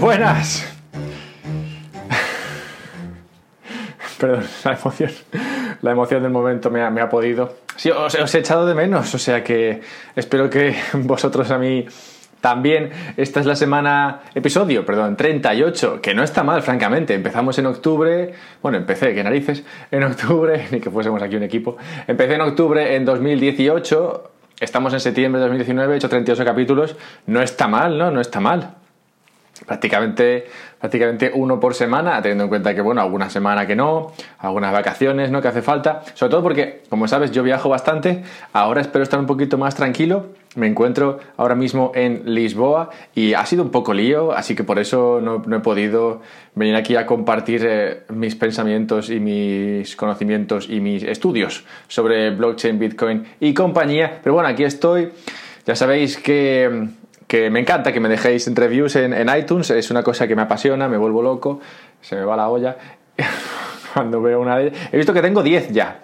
buenas. Perdón, la emoción, la emoción del momento me ha, me ha podido. Sí, os, os, he echado de menos, o sea que espero que vosotros a mí también. Esta es la semana, episodio, perdón, 38, que no está mal, francamente. Empezamos en octubre, bueno, empecé, qué narices, en octubre, ni que fuésemos aquí un equipo. Empecé en octubre en 2018, estamos en septiembre de 2019, he hecho 38 capítulos. No está mal, ¿no? No está mal prácticamente, prácticamente uno por semana, teniendo en cuenta que, bueno, alguna semana que no, algunas vacaciones, ¿no? Que hace falta. Sobre todo porque, como sabes, yo viajo bastante, ahora espero estar un poquito más tranquilo. Me encuentro ahora mismo en Lisboa y ha sido un poco lío, así que por eso no, he podido venir aquí a compartir eh, mis pensamientos y mis conocimientos y mis estudios sobre blockchain, bitcoin y compañía. Pero bueno, aquí estoy. Ya sabéis que que me encanta que me dejéis reviews en, iTunes, es una cosa que me apasiona, me vuelvo loco, se me va la olla cuando veo una de ellas. He visto que tengo 10 ya.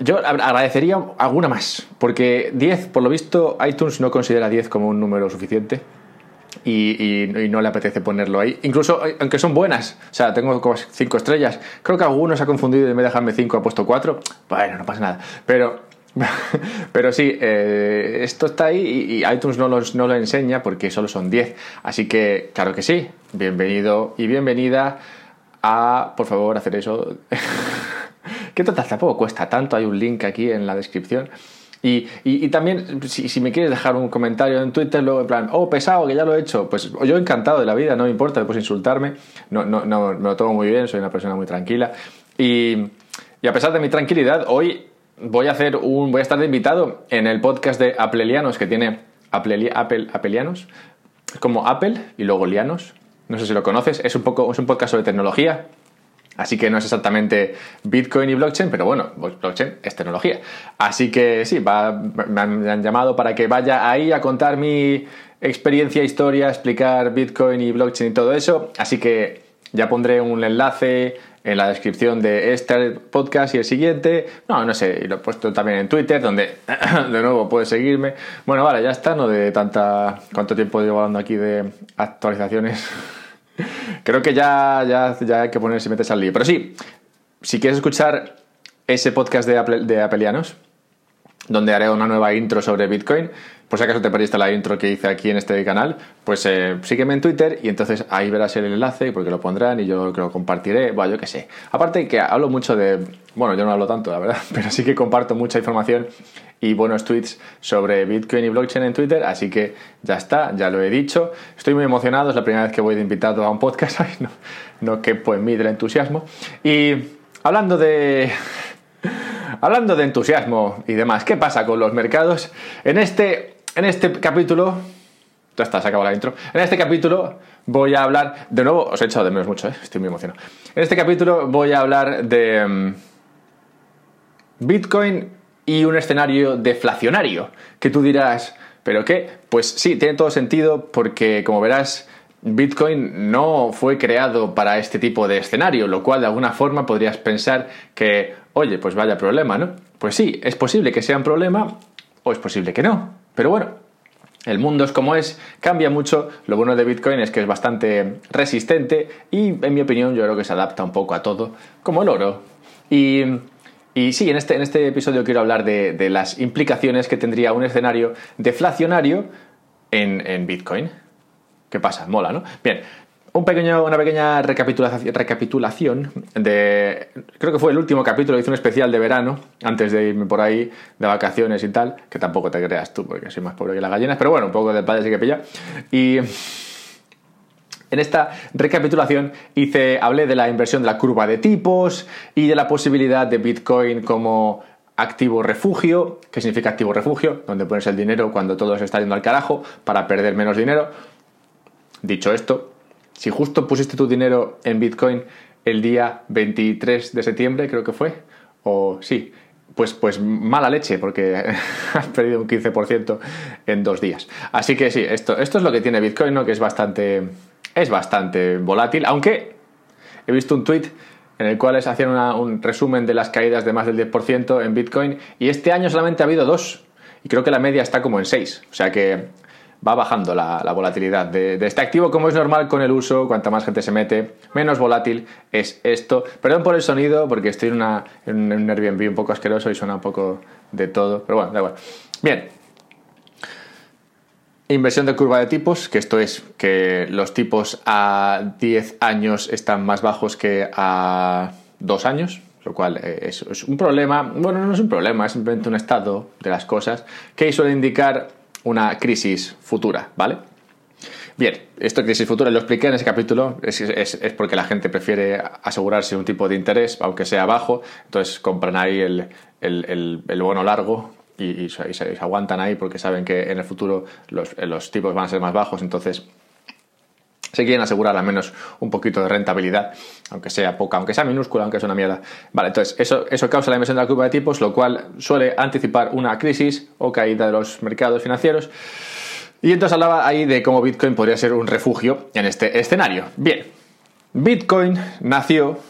Yo agradecería alguna más, porque 10, por lo visto, iTunes no considera 10 como un número suficiente. Y, no le apetece ponerlo ahí. Incluso, aunque son buenas, o sea, tengo como 5 estrellas. Creo que algunos ha confundido y de dejarme 5 ha puesto 4. Bueno, no pasa nada. Pero Pero sí, eh, esto está ahí y, iTunes no, lo enseña porque solo son 10. Así que, claro que sí, bienvenido y bienvenida a, por favor, hacer eso. ¿Qué total? Tampoco cuesta tanto, hay un link aquí en la descripción. Y, también, si, me quieres dejar un comentario en Twitter, luego en plan, oh, pesado, que ya lo he hecho, pues yo encantado de la vida, no me importa, puedes insultarme, no, no, no, me lo tomo muy bien, soy una persona muy tranquila. Y a pesar de mi tranquilidad, hoy voy a hacer un. Voy a estar de invitado en el podcast de Applelianos que tiene Apple, Apple, Appleianos, como Apple y luego Lianos. No sé si lo conoces, es un, poco, es un podcast sobre tecnología. Así que no es exactamente Bitcoin y blockchain, pero bueno, blockchain es tecnología. Así que sí, me han llamado para que vaya ahí a contar mi experiencia, historia, explicar Bitcoin y blockchain y todo eso. Así que ya pondré un enlace en la descripción de este podcast y el siguiente. No, no sé, y lo he puesto también en Twitter, donde de nuevo puedes seguirme. Bueno, vale, ya está, no de tanta. ¿Cuánto tiempo llevo hablando aquí de actualizaciones? Creo que ya, ya, ya hay que ponerse metes al lío. Pero sí, si quieres escuchar ese podcast de, Apple, de Apelianos, donde haré una nueva intro sobre Bitcoin. Por si acaso te perdiste la intro que hice aquí en este canal, pues eh, sígueme en Twitter y entonces ahí verás el enlace porque lo pondrán y yo lo compartiré. Bueno, yo qué sé. Aparte que hablo mucho de. Bueno, yo no hablo tanto, la verdad, pero sí que comparto mucha información y buenos tweets sobre Bitcoin y blockchain en Twitter, así que ya está, ya lo he dicho. Estoy muy emocionado, es la primera vez que voy de invitado a un podcast, no, no quepo en mí del entusiasmo. Y hablando de Hablando de entusiasmo y demás, ¿qué pasa con los mercados? En este, en este capítulo, ya está, se acabó la intro. En este capítulo voy a hablar, de nuevo, os he echado de menos mucho, ¿eh? estoy muy emocionado. En este capítulo voy a hablar de um, Bitcoin y un escenario deflacionario, que tú dirás, ¿pero qué? Pues sí, tiene todo sentido porque, como verás, Bitcoin no fue creado para este tipo de escenario, lo cual de alguna forma podrías pensar que, oye, pues vaya problema, ¿no? Pues sí, es posible que sea un problema o es posible que no, pero bueno, el mundo es como es, cambia mucho, lo bueno de Bitcoin es que es bastante resistente y en mi opinión yo creo que se adapta un poco a todo, como el oro. Y, sí, en este, en este episodio quiero hablar de, las implicaciones que tendría un escenario deflacionario en Bitcoin. ¿Qué pasa? Mola, ¿no? Bien, una pequeña recapitulación, de. Creo que fue el último capítulo, hice un especial de verano, antes de irme por ahí de vacaciones y tal, que tampoco te creas tú, porque soy más pobre que las gallinas, pero bueno, un poco de padre sí que pilla. Y. En esta recapitulación hice, hablé de la inversión de la curva de tipos y de la posibilidad de Bitcoin como activo refugio, que significa activo refugio, donde pones el dinero cuando todo se está yendo al carajo para perder menos dinero. Dicho esto, si justo pusiste tu dinero en Bitcoin el día 23 de septiembre, creo que fue, o sí, pues, pues mala leche, porque has perdido un 15% en dos días. Así que sí, esto, esto es lo que tiene Bitcoin, ¿no? que es bastante, es bastante volátil, aunque he visto un tweet en el cual hacían un resumen de las caídas de más del 10% en Bitcoin, y este año solamente ha habido dos, y creo que la media está como en 6, o sea que va bajando la, volatilidad de, este activo, como es normal con el uso, cuanta más gente se mete, menos volátil es esto. Perdón por el sonido, porque estoy en, un Airbnb un poco asqueroso y suena un poco de todo, pero bueno, da igual. Bien, Inversión de curva de tipos, que esto es que los tipos a 10 años están más bajos que a 2 años, lo cual eh, es, un problema, bueno, no es un problema, es simplemente un estado de las cosas que suele indicar una crisis futura, ¿vale? Bien, esto crisis futura lo expliqué en ese capítulo, es, porque la gente prefiere asegurarse un tipo de interés, aunque sea bajo, entonces compran ahí el, el bono largo y, se, aguantan ahí porque saben que en el futuro los, tipos van a ser más bajos, entonces se quieren asegurar al menos un poquito de rentabilidad, aunque sea poca, aunque sea minúscula, aunque sea una mierda. Vale, entonces eso, eso causa la inversión de la curva de tipos, lo cual suele anticipar una crisis o caída de los mercados financieros. Y entonces hablaba ahí de cómo Bitcoin podría ser un refugio en este escenario. Bien, Bitcoin nació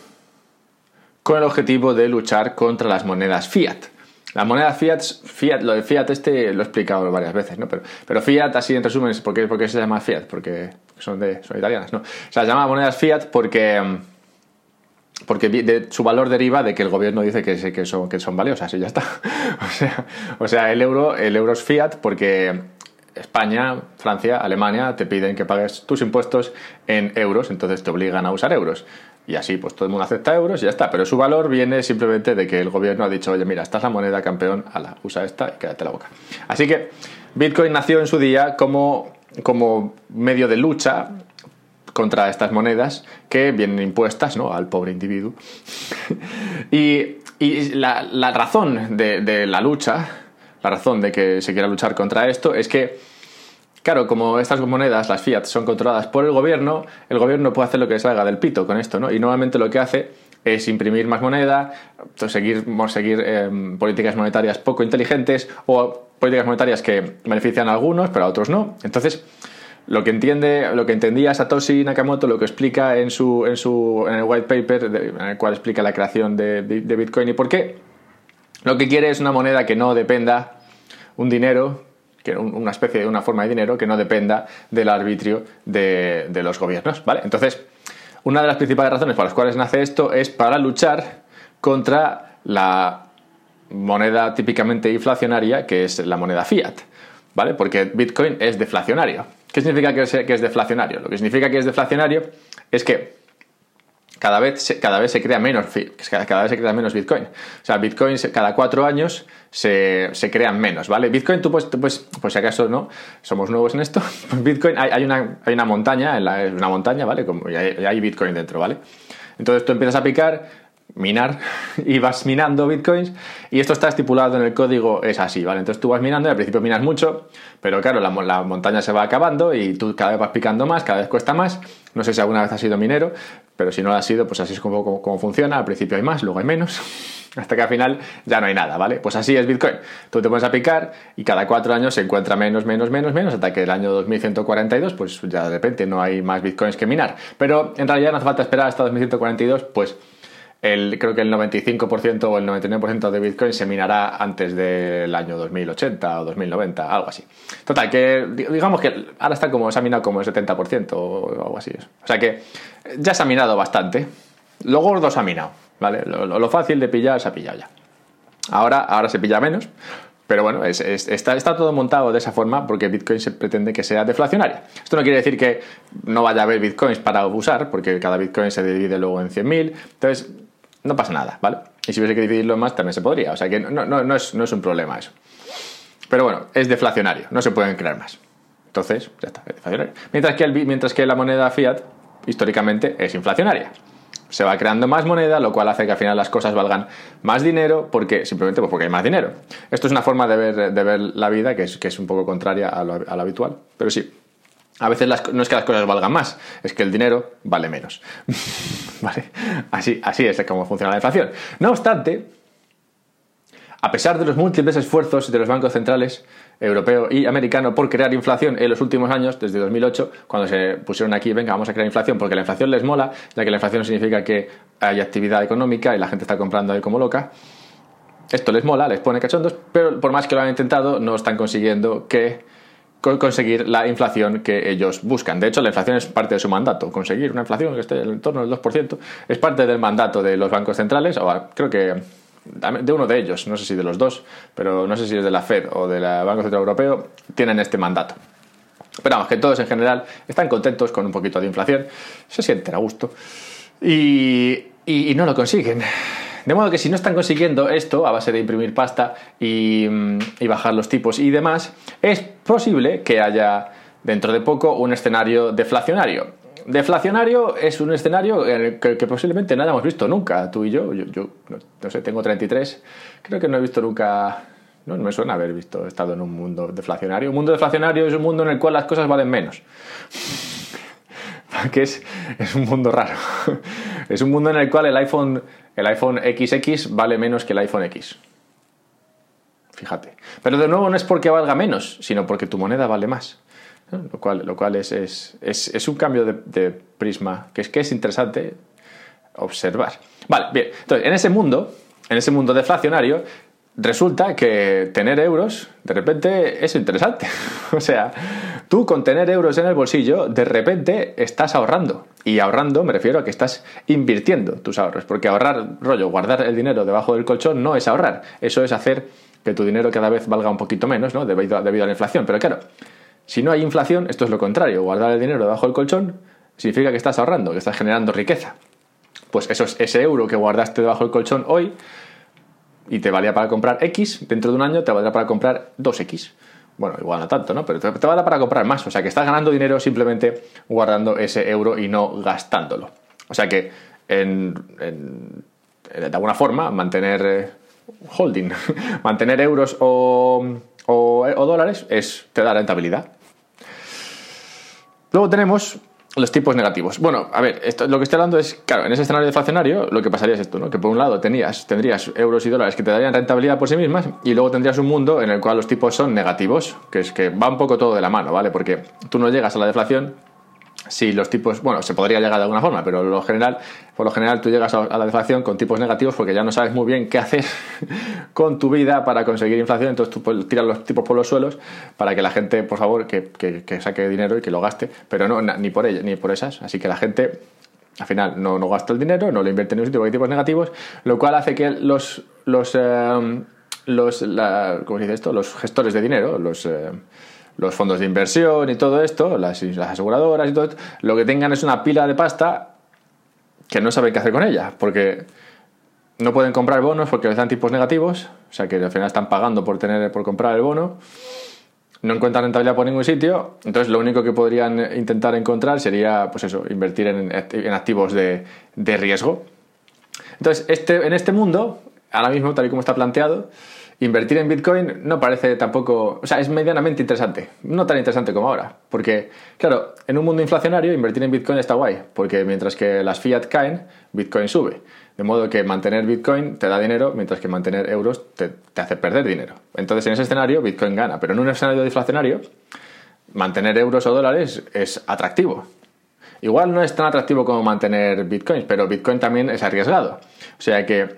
con el objetivo de luchar contra las monedas fiat. La moneda fiat, fiat, lo de fiat este lo he explicado varias veces, ¿no? Pero, pero fiat, así en resumen, ¿por qué, ¿por qué se llama fiat? Porque son, de, son italianas, ¿no? O sea, se llama monedas fiat porque, porque de, su valor deriva de que el gobierno dice que, que, son, que son valiosas y ya está. O sea, o sea, el euro, el euro es fiat porque España, Francia, Alemania te piden que pagues tus impuestos en euros, entonces te obligan a usar euros. Y así, pues todo el mundo acepta euros y ya está. Pero su valor viene simplemente de que el gobierno ha dicho, oye, mira, esta es la moneda campeón, ala, usa esta y quédate la boca. Así que Bitcoin nació en su día como, como medio de lucha contra estas monedas que vienen impuestas ¿no? al pobre individuo. y, la, razón de la lucha, la razón de que se quiera luchar contra esto es que Claro, como estas monedas, las fiat, son controladas por el gobierno, el gobierno puede hacer lo que salga del pito con esto, ¿no? Y normalmente lo que hace es imprimir más moneda, seguir, seguir em, políticas monetarias poco inteligentes o políticas monetarias que benefician a algunos, pero a otros no. Entonces, lo que entiende, lo que entendía Satoshi Nakamoto, lo que explica en su, en su en el white paper, en el cual explica la creación de Bitcoin y por qué, lo que quiere es una moneda que no dependa un dinero una especie de una forma de dinero que no dependa del arbitrio de, los gobiernos, ¿vale? Entonces, una de las principales razones por las cuales nace esto es para luchar contra la moneda típicamente inflacionaria, que es la moneda fiat, ¿vale? Porque Bitcoin es deflacionario. ¿Qué significa que es deflacionario? Lo que significa que es deflacionario es que cada vez, se, cada vez se crea menos cada vez se crea menos Bitcoin. O sea, Bitcoin cada cuatro años se, se crean menos, ¿vale? Bitcoin, tú pues, pues, pues si acaso no, somos nuevos en esto, Bitcoin hay, una, hay una montaña, en la, una montaña, ¿vale? Como, y hay, hay Bitcoin dentro, ¿vale? Entonces tú empiezas a picar minar y vas minando bitcoins y esto está estipulado en el código, es así, ¿vale? Entonces tú vas minando y al principio minas mucho, pero claro, la, la, montaña se va acabando y tú cada vez vas picando más, cada vez cuesta más. No sé si alguna vez has sido minero, pero si no lo has sido, pues así es como, funciona. Al principio hay más, luego hay menos, hasta que al final ya no hay nada, ¿vale? Pues así es Bitcoin. Tú te pones a picar y cada cuatro años se encuentra menos, menos, menos, menos, hasta que el año 2142, pues ya de repente no hay más Bitcoins que minar. Pero en realidad no hace falta esperar hasta 2142, pues el, creo que el 95% o el 99% de Bitcoin se minará antes del año 2080 o 2090, algo así. Total, que digamos que ahora está como, se ha minado como el 70% o algo así. O sea que ya se ha minado bastante. Lo gordo se ha minado, ¿vale? Lo, fácil de pillar se ha pillado ya. Ahora, ahora se pilla menos, pero bueno, está, está, todo montado de esa forma porque Bitcoin se pretende que sea deflacionaria. Esto no quiere decir que no vaya a haber Bitcoins para usar, porque cada Bitcoin se divide luego en 100.000. Entonces, no pasa nada, ¿vale? Y si hubiese que dividirlo más, también se podría. O sea que no, no, no, es, no es un problema eso. Pero bueno, es deflacionario, no se pueden crear más. Entonces, ya está, es deflacionario. Mientras que, mientras que la moneda fiat, históricamente, es inflacionaria. Se va creando más moneda, lo cual hace que al final las cosas valgan más dinero, porque simplemente pues porque hay más dinero. Esto es una forma de ver, de ver la vida que es, que es un poco contraria a lo, a lo habitual. Pero sí, a veces no es que las cosas valgan más, es que el dinero vale menos. Así, así es como funciona la inflación. No obstante, a pesar de los múltiples esfuerzos de los bancos centrales europeo y americano por crear inflación en los últimos años, desde 2008, cuando se pusieron aquí, venga, vamos a crear inflación, porque la inflación les mola, ya que la inflación significa que hay actividad económica y la gente está comprando ahí como loca. Esto les mola, les pone cachondos, pero por más que lo han intentado, no están consiguiendo que conseguir la inflación que ellos buscan. De hecho, la inflación es parte de su mandato. Conseguir una inflación que esté en torno del 2% es parte del mandato de los bancos centrales, o creo que de uno de ellos, no sé si de los dos, pero no sé si es de la Fed o del Banco Central Europeo, tienen este mandato. Pero vamos, que todos en general están contentos con un poquito de inflación, se sienten a gusto y no lo consiguen. De modo que si no están consiguiendo esto a base de imprimir pasta y, bajar los tipos y demás, es posible que haya dentro de poco un escenario deflacionario. Deflacionario es un escenario que, posiblemente no hayamos visto nunca, tú y yo. Yo, no, sé, tengo 33, creo que no he visto nunca, no, me suena haber visto, estado en un mundo deflacionario. Un mundo deflacionario es un mundo en el cual las cosas valen menos. que es, es un mundo raro. es un mundo en el cual el iPhone el iPhone XX vale menos que el iPhone X. Fíjate. Pero de nuevo no es porque valga menos, sino porque tu moneda vale más. Lo cual, lo cual es, es, un cambio de, prisma que es, que es interesante observar. Vale, bien. Entonces, en ese mundo, en ese mundo deflacionario, resulta que tener euros de repente es interesante. o sea, tú con tener euros en el bolsillo, de repente estás ahorrando. Y ahorrando me refiero a que estás invirtiendo tus ahorros. Porque ahorrar, rollo, guardar el dinero debajo del colchón no es ahorrar. Eso es hacer que tu dinero cada vez valga un poquito menos, ¿no? Debido a, debido a la inflación. Pero claro, si no hay inflación, esto es lo contrario. Guardar el dinero debajo del colchón significa que estás ahorrando, que estás generando riqueza. Pues eso es ese euro que guardaste debajo del colchón hoy y te valía para comprar X, dentro de un año te valdrá para comprar 2X. Bueno, igual no tanto, ¿no? Pero te, va a dar para comprar más. O sea que estás ganando dinero simplemente guardando ese euro y no gastándolo. O sea que, en, de alguna forma, mantener eh, holding, mantener euros o, o dólares es, te da rentabilidad. Luego tenemos los tipos negativos. Bueno, a ver, esto, lo que estoy hablando es, claro, en ese escenario deflacionario lo que pasaría es esto, ¿no? Que por un lado tenías, tendrías euros y dólares que te darían rentabilidad por sí mismas y luego tendrías un mundo en el cual los tipos son negativos, que es que va un poco todo de la mano, ¿vale? Porque tú no llegas a la deflación si los tipos, bueno, se podría llegar de alguna forma, pero lo general, por lo general tú llegas a la deflación con tipos negativos porque ya no sabes muy bien qué hacer con tu vida para conseguir inflación, entonces tú pues, tiras los tipos por los suelos para que la gente, por favor, que, saque dinero y que lo gaste, pero no, ni por ella, ni por esas, así que la gente al final no, no gasta el dinero, no lo invierte en un sitio porque hay tipos negativos, lo cual hace que los, los, eh, los ¿cómo se dice esto? Los gestores de dinero, los... Eh, los fondos de inversión y todo esto, las, aseguradoras y todo esto, lo que tengan es una pila de pasta que no saben qué hacer con ella, porque no pueden comprar bonos porque les dan tipos negativos, o sea que al final están pagando por, tener, por comprar el bono, no encuentran rentabilidad por ningún sitio, entonces lo único que podrían intentar encontrar sería, pues eso, invertir en, activos de, de, riesgo. Entonces, este, en este mundo, ahora mismo, tal y como está planteado, Invertir en Bitcoin no parece tampoco, o sea, es medianamente interesante, no tan interesante como ahora, porque, claro, en un mundo inflacionario invertir en Bitcoin está guay, porque mientras que las fiat caen, Bitcoin sube. De modo que mantener Bitcoin te da dinero, mientras que mantener euros te, hace perder dinero. Entonces, en ese escenario, Bitcoin gana, pero en un escenario inflacionario, mantener euros o dólares es atractivo. Igual no es tan atractivo como mantener Bitcoin, pero Bitcoin también es arriesgado. O sea que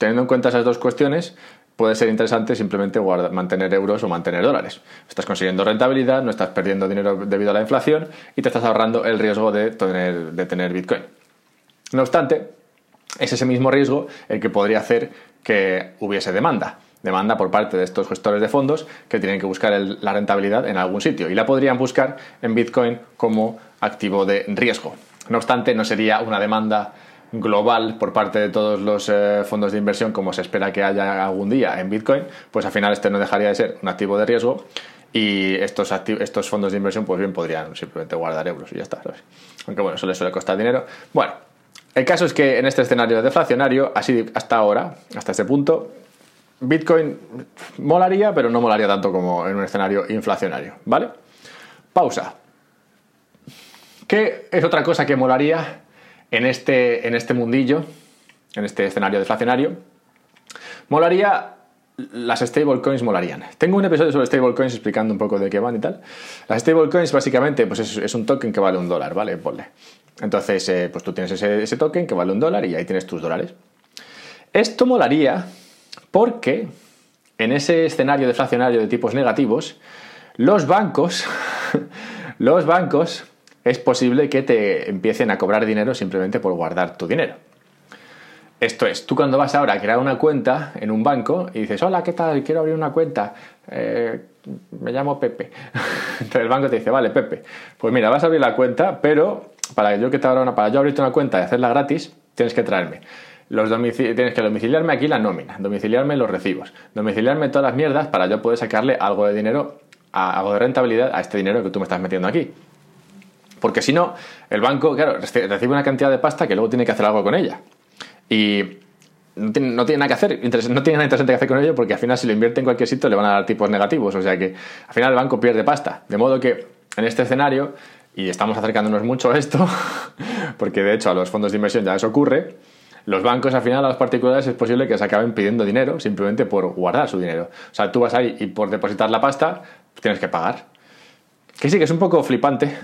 teniendo en cuenta esas dos cuestiones, puede ser interesante simplemente mantener euros o mantener dólares. Estás consiguiendo rentabilidad, no estás perdiendo dinero debido a la inflación y te estás ahorrando el riesgo de tener, de tener Bitcoin. No obstante, es ese mismo riesgo el que podría hacer que hubiese demanda. Demanda por parte de estos gestores de fondos que tienen que buscar la rentabilidad en algún sitio y la podrían buscar en Bitcoin como activo de riesgo. No obstante, no sería una demanda global por parte de todos los eh, fondos de inversión como se espera que haya algún día en Bitcoin, pues al final este no dejaría de ser un activo de riesgo y estos, estos fondos de inversión pues bien podrían simplemente guardar euros y ya está. Aunque bueno, eso le suele costar dinero. Bueno, el caso es que en este escenario deflacionario, así hasta ahora, hasta este punto, Bitcoin molaría, pero no molaría tanto como en un escenario inflacionario, ¿vale? Pausa. ¿Qué es otra cosa que molaría en este, en este mundillo, en este escenario deflacionario, molaría las stablecoins molarían. Tengo un episodio sobre stablecoins explicando un poco de qué van y tal. Las stablecoins básicamente pues es, un token que vale un dólar, ¿vale? Ponle. Entonces, eh, pues tú tienes ese, ese, token que vale un dólar y ahí tienes tus dólares. Esto molaría porque en ese escenario deflacionario de tipos negativos, Los bancos, los bancos es posible que te empiecen a cobrar dinero simplemente por guardar tu dinero. Esto es, tú cuando vas ahora a crear una cuenta en un banco y dices, hola, ¿qué tal? Quiero abrir una cuenta. Eh, me llamo Pepe. Entonces el banco te dice, vale, Pepe, pues mira, vas a abrir la cuenta, pero para yo que te abra una, para yo abrirte una cuenta y hacerla gratis, tienes que traerme. Los tienes que domiciliarme aquí la nómina, domiciliarme los recibos, domiciliarme todas las mierdas para yo poder sacarle algo de dinero, algo de rentabilidad a este dinero que tú me estás metiendo aquí. Porque si no, el banco, claro, recibe una cantidad de pasta que luego tiene que hacer algo con ella. Y no tiene, nada que hacer, no tiene nada interesante que hacer con ello porque al final si lo invierte en cualquier sitio le van a dar tipos negativos. O sea que al final el banco pierde pasta. De modo que en este escenario, y estamos acercándonos mucho a esto, porque de hecho a los fondos de inversión ya eso ocurre, los bancos al final a los particulares es posible que se acaben pidiendo dinero simplemente por guardar su dinero. O sea, tú vas ahí y por depositar la pasta tienes que pagar. Que sí, que es un poco flipante,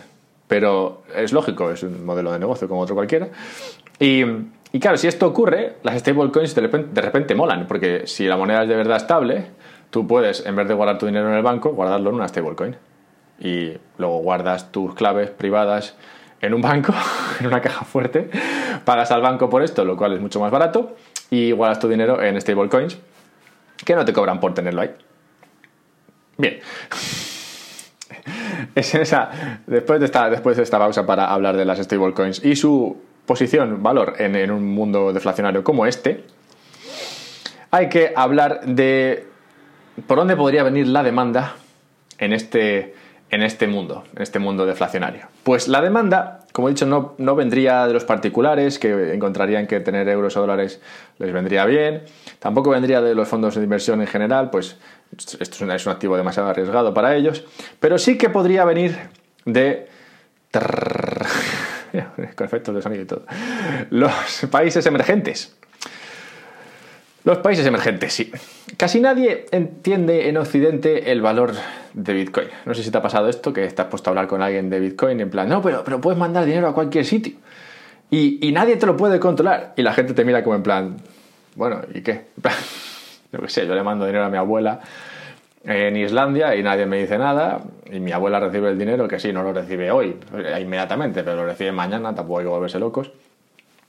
pero es lógico, es un modelo de negocio como otro cualquiera. Y y claro, si esto ocurre, las stablecoins de repente, de repente molan, porque si la moneda es de verdad estable, tú puedes, en vez de guardar tu dinero en el banco, guardarlo en una stablecoin. Y luego guardas tus claves privadas en un banco, en una caja fuerte, pagas al banco por esto, lo cual es mucho más barato, y guardas tu dinero en stablecoins, que no te cobran por tenerlo ahí. Bien. Es esa, después, de esta, después de esta pausa para hablar de las stablecoins y su posición, valor en, un mundo deflacionario como este, hay que hablar de por dónde podría venir la demanda en este, en este mundo, en este mundo deflacionario. Pues la demanda, como he dicho, no, no, vendría de los particulares que encontrarían que tener euros o dólares les vendría bien, tampoco vendría de los fondos de inversión en general, pues esto es un, activo demasiado arriesgado para ellos, pero sí que podría venir de con efectos de sonido y todo. Los países emergentes. Los países emergentes, sí. Casi nadie entiende en Occidente el valor de Bitcoin. No sé si te ha pasado esto, que estás puesto a hablar con alguien de Bitcoin en plan, no, pero, pero puedes mandar dinero a cualquier sitio. Y, nadie te lo puede controlar. Y la gente te mira como en plan, bueno, ¿y qué? Yo qué sé, yo le mando dinero a mi abuela en Islandia y nadie me dice nada y mi abuela recibe el dinero que sí, no lo recibe hoy eh, inmediatamente, pero lo recibe mañana, tampoco hay que volverse locos.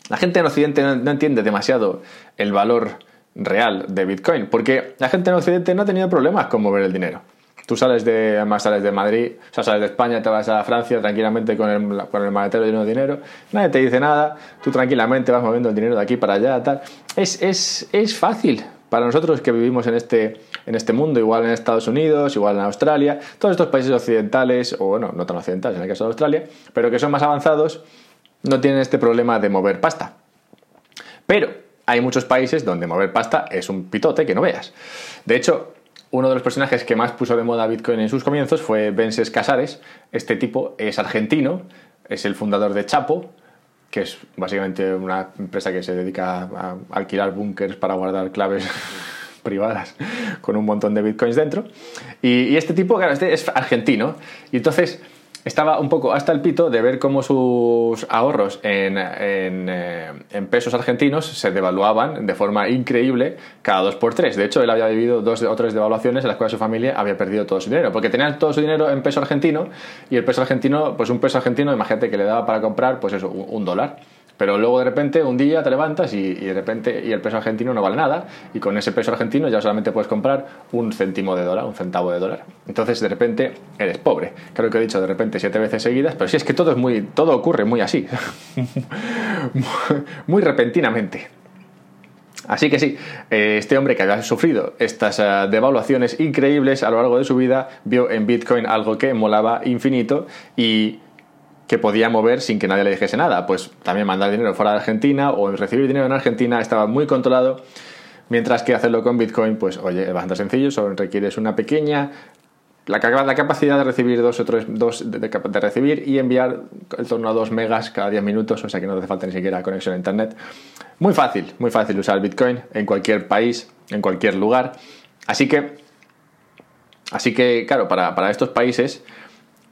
La gente en Occidente no, entiende demasiado el valor real de Bitcoin, porque la gente en Occidente no ha tenido problemas con mover el dinero. Tú sales de, además sales de Madrid, o sea, sales de España, te vas a Francia tranquilamente con el, con el maletero lleno de dinero, nadie te dice nada, tú tranquilamente vas moviendo el dinero de aquí para allá, tal. Es, es, es fácil para nosotros que vivimos en este, en este mundo, igual en Estados Unidos, igual en Australia, todos estos países occidentales, o bueno, no tan occidentales en el caso de Australia, pero que son más avanzados, no tienen este problema de mover pasta. Pero hay muchos países donde mover pasta es un pitote que no veas. De hecho, uno de los personajes que más puso de moda Bitcoin en sus comienzos fue Vences Casares. Este tipo es argentino, es el fundador de Chapo, que es básicamente una empresa que se dedica a alquilar búnkers para guardar claves privadas con un montón de bitcoins dentro. Y, este tipo, este es argentino. Y entonces estaba un poco hasta el pito de ver cómo sus ahorros eh, en, pesos argentinos se devaluaban de forma increíble cada dos por tres. De hecho, él había vivido dos o tres devaluaciones en las cuales su familia había perdido todo su dinero, porque tenían todo su dinero en peso argentino y el peso argentino, pues un peso argentino, imagínate que le daba para comprar, pues eso, un dólar. Pero luego de repente un día te levantas y, de repente y el peso argentino no vale nada y con ese peso argentino ya solamente puedes comprar un céntimo de dólar, un centavo de dólar. Entonces de repente eres pobre. Creo que he dicho de repente siete veces seguidas, pero sí es que todo es muy todo ocurre muy así. muy repentinamente. Así que sí, eh, este hombre que había sufrido estas eh, devaluaciones increíbles a lo largo de su vida vio en Bitcoin algo que molaba infinito y que podía mover sin que nadie le dijese nada. Pues también mandar dinero fuera de Argentina o recibir dinero en Argentina estaba muy controlado. Mientras que hacerlo con Bitcoin, pues oye, es bastante sencillo, solo requieres una pequeña. La, la capacidad de recibir dos o tres, dos, de, de, recibir y enviar en torno a 2 megas cada 10 minutos, o sea que no hace falta ni siquiera conexión a internet. Muy fácil, muy fácil usar Bitcoin en cualquier país, en cualquier lugar. Así que, así que claro, para, para estos países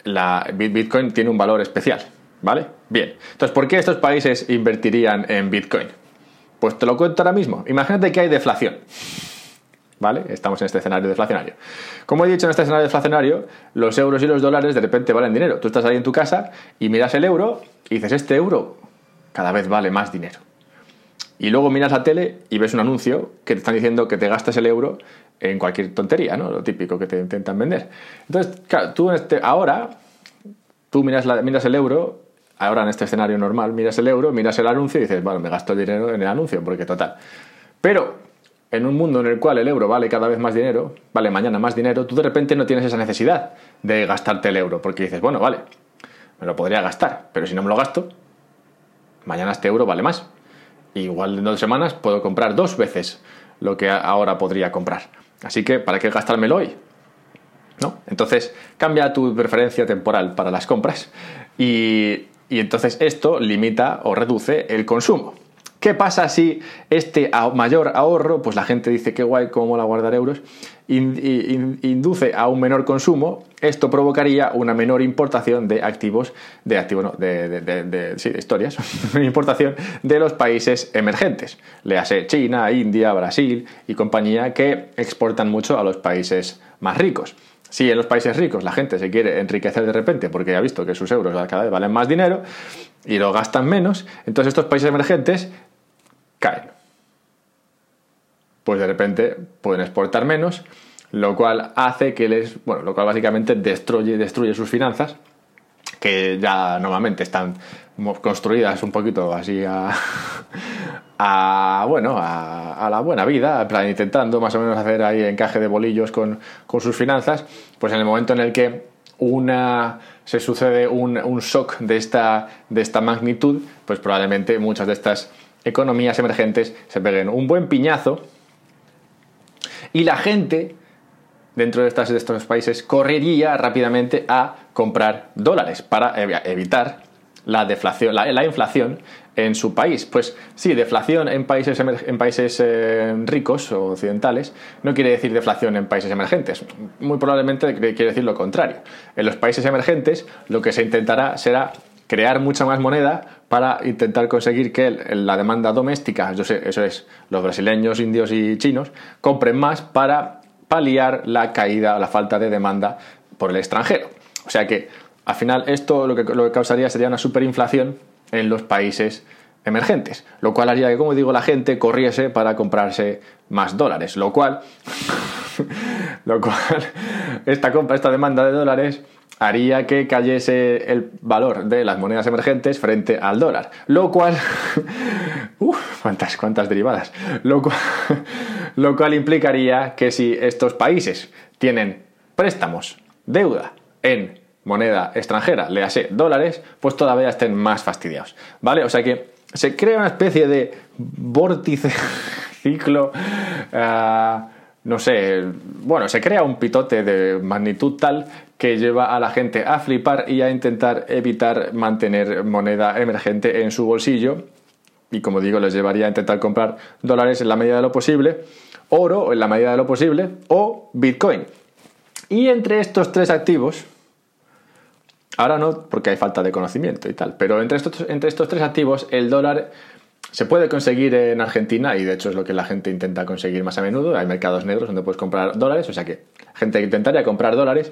la Bitcoin tiene un valor especial, ¿vale? Bien, entonces, ¿por qué estos países invertirían en Bitcoin? Pues te lo cuento ahora mismo. Imagínate que hay deflación. ¿Vale? Estamos en este escenario deflacionario. Como he dicho, en este escenario deflacionario, los euros y los dólares de repente valen dinero. Tú estás ahí en tu casa y miras el euro y dices, este euro cada vez vale más dinero. Y luego miras la tele y ves un anuncio que te están diciendo que te gastas el euro en cualquier tontería, ¿no? Lo típico que te intentan vender. Entonces, claro, tú este, ahora, tú miras, la, miras el euro, ahora en este escenario normal, miras el euro, miras el anuncio y dices, bueno, me gasto el dinero en el anuncio, porque total. Pero en un mundo en el cual el euro vale cada vez más dinero, vale mañana más dinero, tú de repente no tienes esa necesidad de gastarte el euro, porque dices, bueno, vale, me lo podría gastar, pero si no me lo gasto, mañana este euro vale más. igual en dos semanas puedo comprar dos veces lo que ahora podría comprar. Así que, ¿para qué gastármelo hoy? ¿No? Entonces, cambia tu preferencia temporal para las compras y, entonces esto limita o reduce el consumo. ¿Qué pasa si este mayor ahorro, pues la gente dice que guay, cómo mola guardar euros, induce a un menor consumo? Esto provocaría una menor importación de activos, de activos, de historias, importación de los países emergentes, le hace China, India, Brasil y compañía que exportan mucho a los países más ricos. Si en los países ricos la gente se quiere enriquecer de repente porque ha visto que sus euros cada vez valen más dinero y lo gastan menos, entonces estos países emergentes caen. Pues de repente pueden exportar menos, lo cual hace que les, bueno, lo cual básicamente destruye, destruye sus finanzas, que ya normalmente están construidas un poquito así a, a bueno, a, la buena vida, plan, intentando más o menos hacer ahí encaje de bolillos con, con sus finanzas, pues en el momento en el que una se sucede un, un shock de esta, de esta magnitud, pues probablemente muchas de estas economías emergentes se peguen un buen piñazo y la gente dentro de, estas, de estos países correría rápidamente a comprar dólares para evitar la deflación, la, inflación en su país. Pues sí, deflación en países, en países eh, ricos o occidentales no quiere decir deflación en países emergentes. Muy probablemente quiere decir lo contrario. En los países emergentes lo que se intentará será crear mucha más moneda para intentar conseguir que la demanda doméstica, yo sé, eso es, los brasileños, indios y chinos, compren más para paliar la caída la falta de demanda por el extranjero. O sea que al final esto lo que, lo que causaría sería una superinflación en los países emergentes, lo cual haría que, como digo, la gente corriese para comprarse más dólares, lo cual, lo cual esta compra, esta demanda de dólares haría que cayese el valor de las monedas emergentes frente al dólar, lo cual, uf, cuántas, cuántas derivadas, lo cual, lo cual implicaría que si estos países tienen préstamos, deuda en moneda extranjera, le hace dólares, pues todavía estén más fastidiados, ¿vale? O sea que se crea una especie de vórtice, ciclo, uh, no sé, bueno, se crea un pitote de magnitud tal que lleva a la gente a flipar y a intentar evitar mantener moneda emergente en su bolsillo. Y como digo, les llevaría a intentar comprar dólares en la medida de lo posible, oro en la medida de lo posible o Bitcoin. Y entre estos tres activos, ahora no porque hay falta de conocimiento y tal, pero entre estos, entre estos tres activos el dólar se puede conseguir en Argentina y de hecho es lo que la gente intenta conseguir más a menudo. Hay mercados negros donde puedes comprar dólares, o sea que gente intentaría comprar dólares,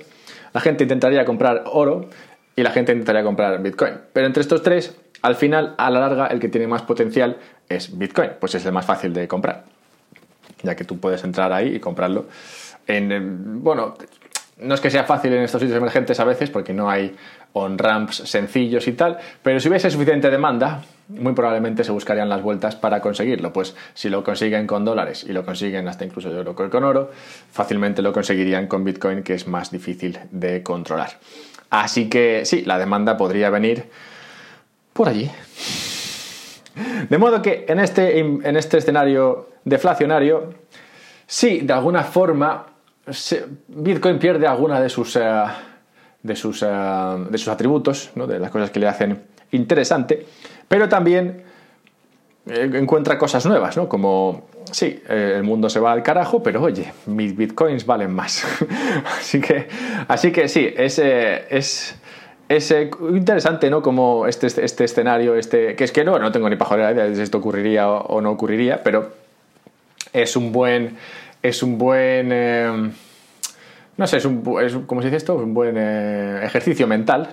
la gente intentaría comprar oro y la gente intentaría comprar Bitcoin. Pero entre estos tres, al final, a la larga, el que tiene más potencial es Bitcoin, pues es el más fácil de comprar, ya que tú puedes entrar ahí y comprarlo en, bueno, no es que sea fácil en estos sitios emergentes a veces porque no hay on-ramps sencillos y tal, pero si hubiese suficiente demanda, muy probablemente se buscarían las vueltas para conseguirlo. Pues si lo consiguen con dólares y lo consiguen hasta incluso yo con oro, fácilmente lo conseguirían con Bitcoin, que es más difícil de controlar. Así que sí, la demanda podría venir por allí. De modo que en este, en este escenario deflacionario, sí, de alguna forma, Bitcoin pierde alguna de sus, eh, de sus, eh, de sus atributos, ¿no? de las cosas que le hacen interesante, pero también eh, encuentra cosas nuevas, ¿no? Como, sí, eh, el mundo se va al carajo, pero oye, mis bitcoins valen más. así, que, así que sí, es, es, es interesante, ¿no? Como este, este escenario, este, que es que no, no tengo ni pajolera idea de si esto ocurriría o, no ocurriría, pero es un buen es un buen... no sé, es, un, es, ¿cómo se dice esto? Un buen eh, ejercicio mental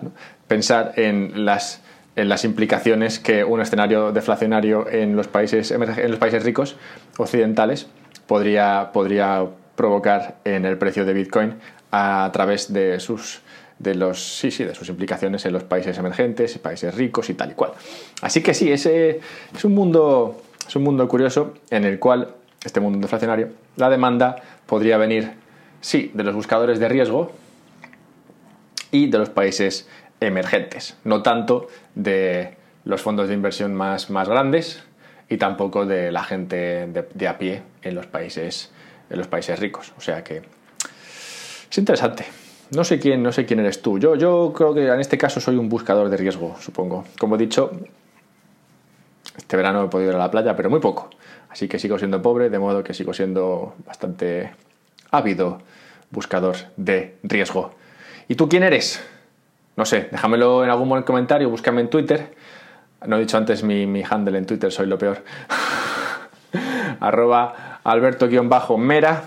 pensar en las, en las implicaciones que un escenario deflacionario en los países, en los países ricos occidentales podría, podría provocar en el precio de Bitcoin a través de sus de los sí sí de sus implicaciones en los países emergentes países ricos y tal y cual así que sí ese es un mundo es un mundo curioso en el cual este mundo deflacionario la demanda podría venir sí de los buscadores de riesgo y de los países emergentes no tanto de los fondos de inversión más, más grandes y tampoco de la gente de, a pie en los países en los países ricos o sea que es interesante no sé quién, no sé quién eres tú. Yo, yo creo que en este caso soy un buscador de riesgo, supongo. Como he dicho, este verano he podido ir a la playa, pero muy poco. Así que sigo siendo pobre, de modo que sigo siendo bastante ávido buscador de riesgo. ¿Y tú quién eres? No sé, déjamelo en algún comentario, búscame en Twitter. No he dicho antes mi, mi handle en Twitter, soy lo peor. Arroba alberto-mera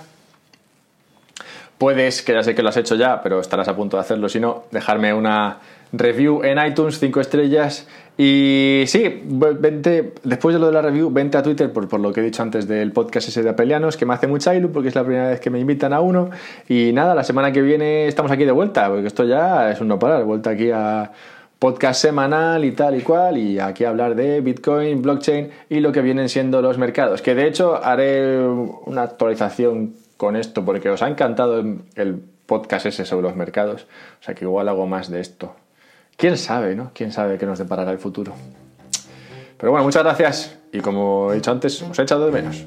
Puedes, que ya sé que lo has hecho ya, pero estarás a punto de hacerlo, si no, dejarme una review en iTunes, 5 estrellas. Y sí, vente, después de lo de la review, vente a Twitter por, por lo que he dicho antes del podcast ese de Apelianos, que me hace mucha ilu porque es la primera vez que me invitan a uno. Y nada, la semana que viene estamos aquí de vuelta, porque esto ya es un no parar, vuelta aquí a podcast semanal y tal y cual, y aquí hablar de Bitcoin, blockchain y lo que vienen siendo los mercados. Que de hecho haré una actualización con esto porque os ha encantado el podcast ese sobre los mercados. O sea que igual hago más de esto. ¿Quién sabe, no? ¿Quién sabe qué nos deparará el futuro? Pero bueno, muchas gracias y como he dicho antes, os he echado de menos.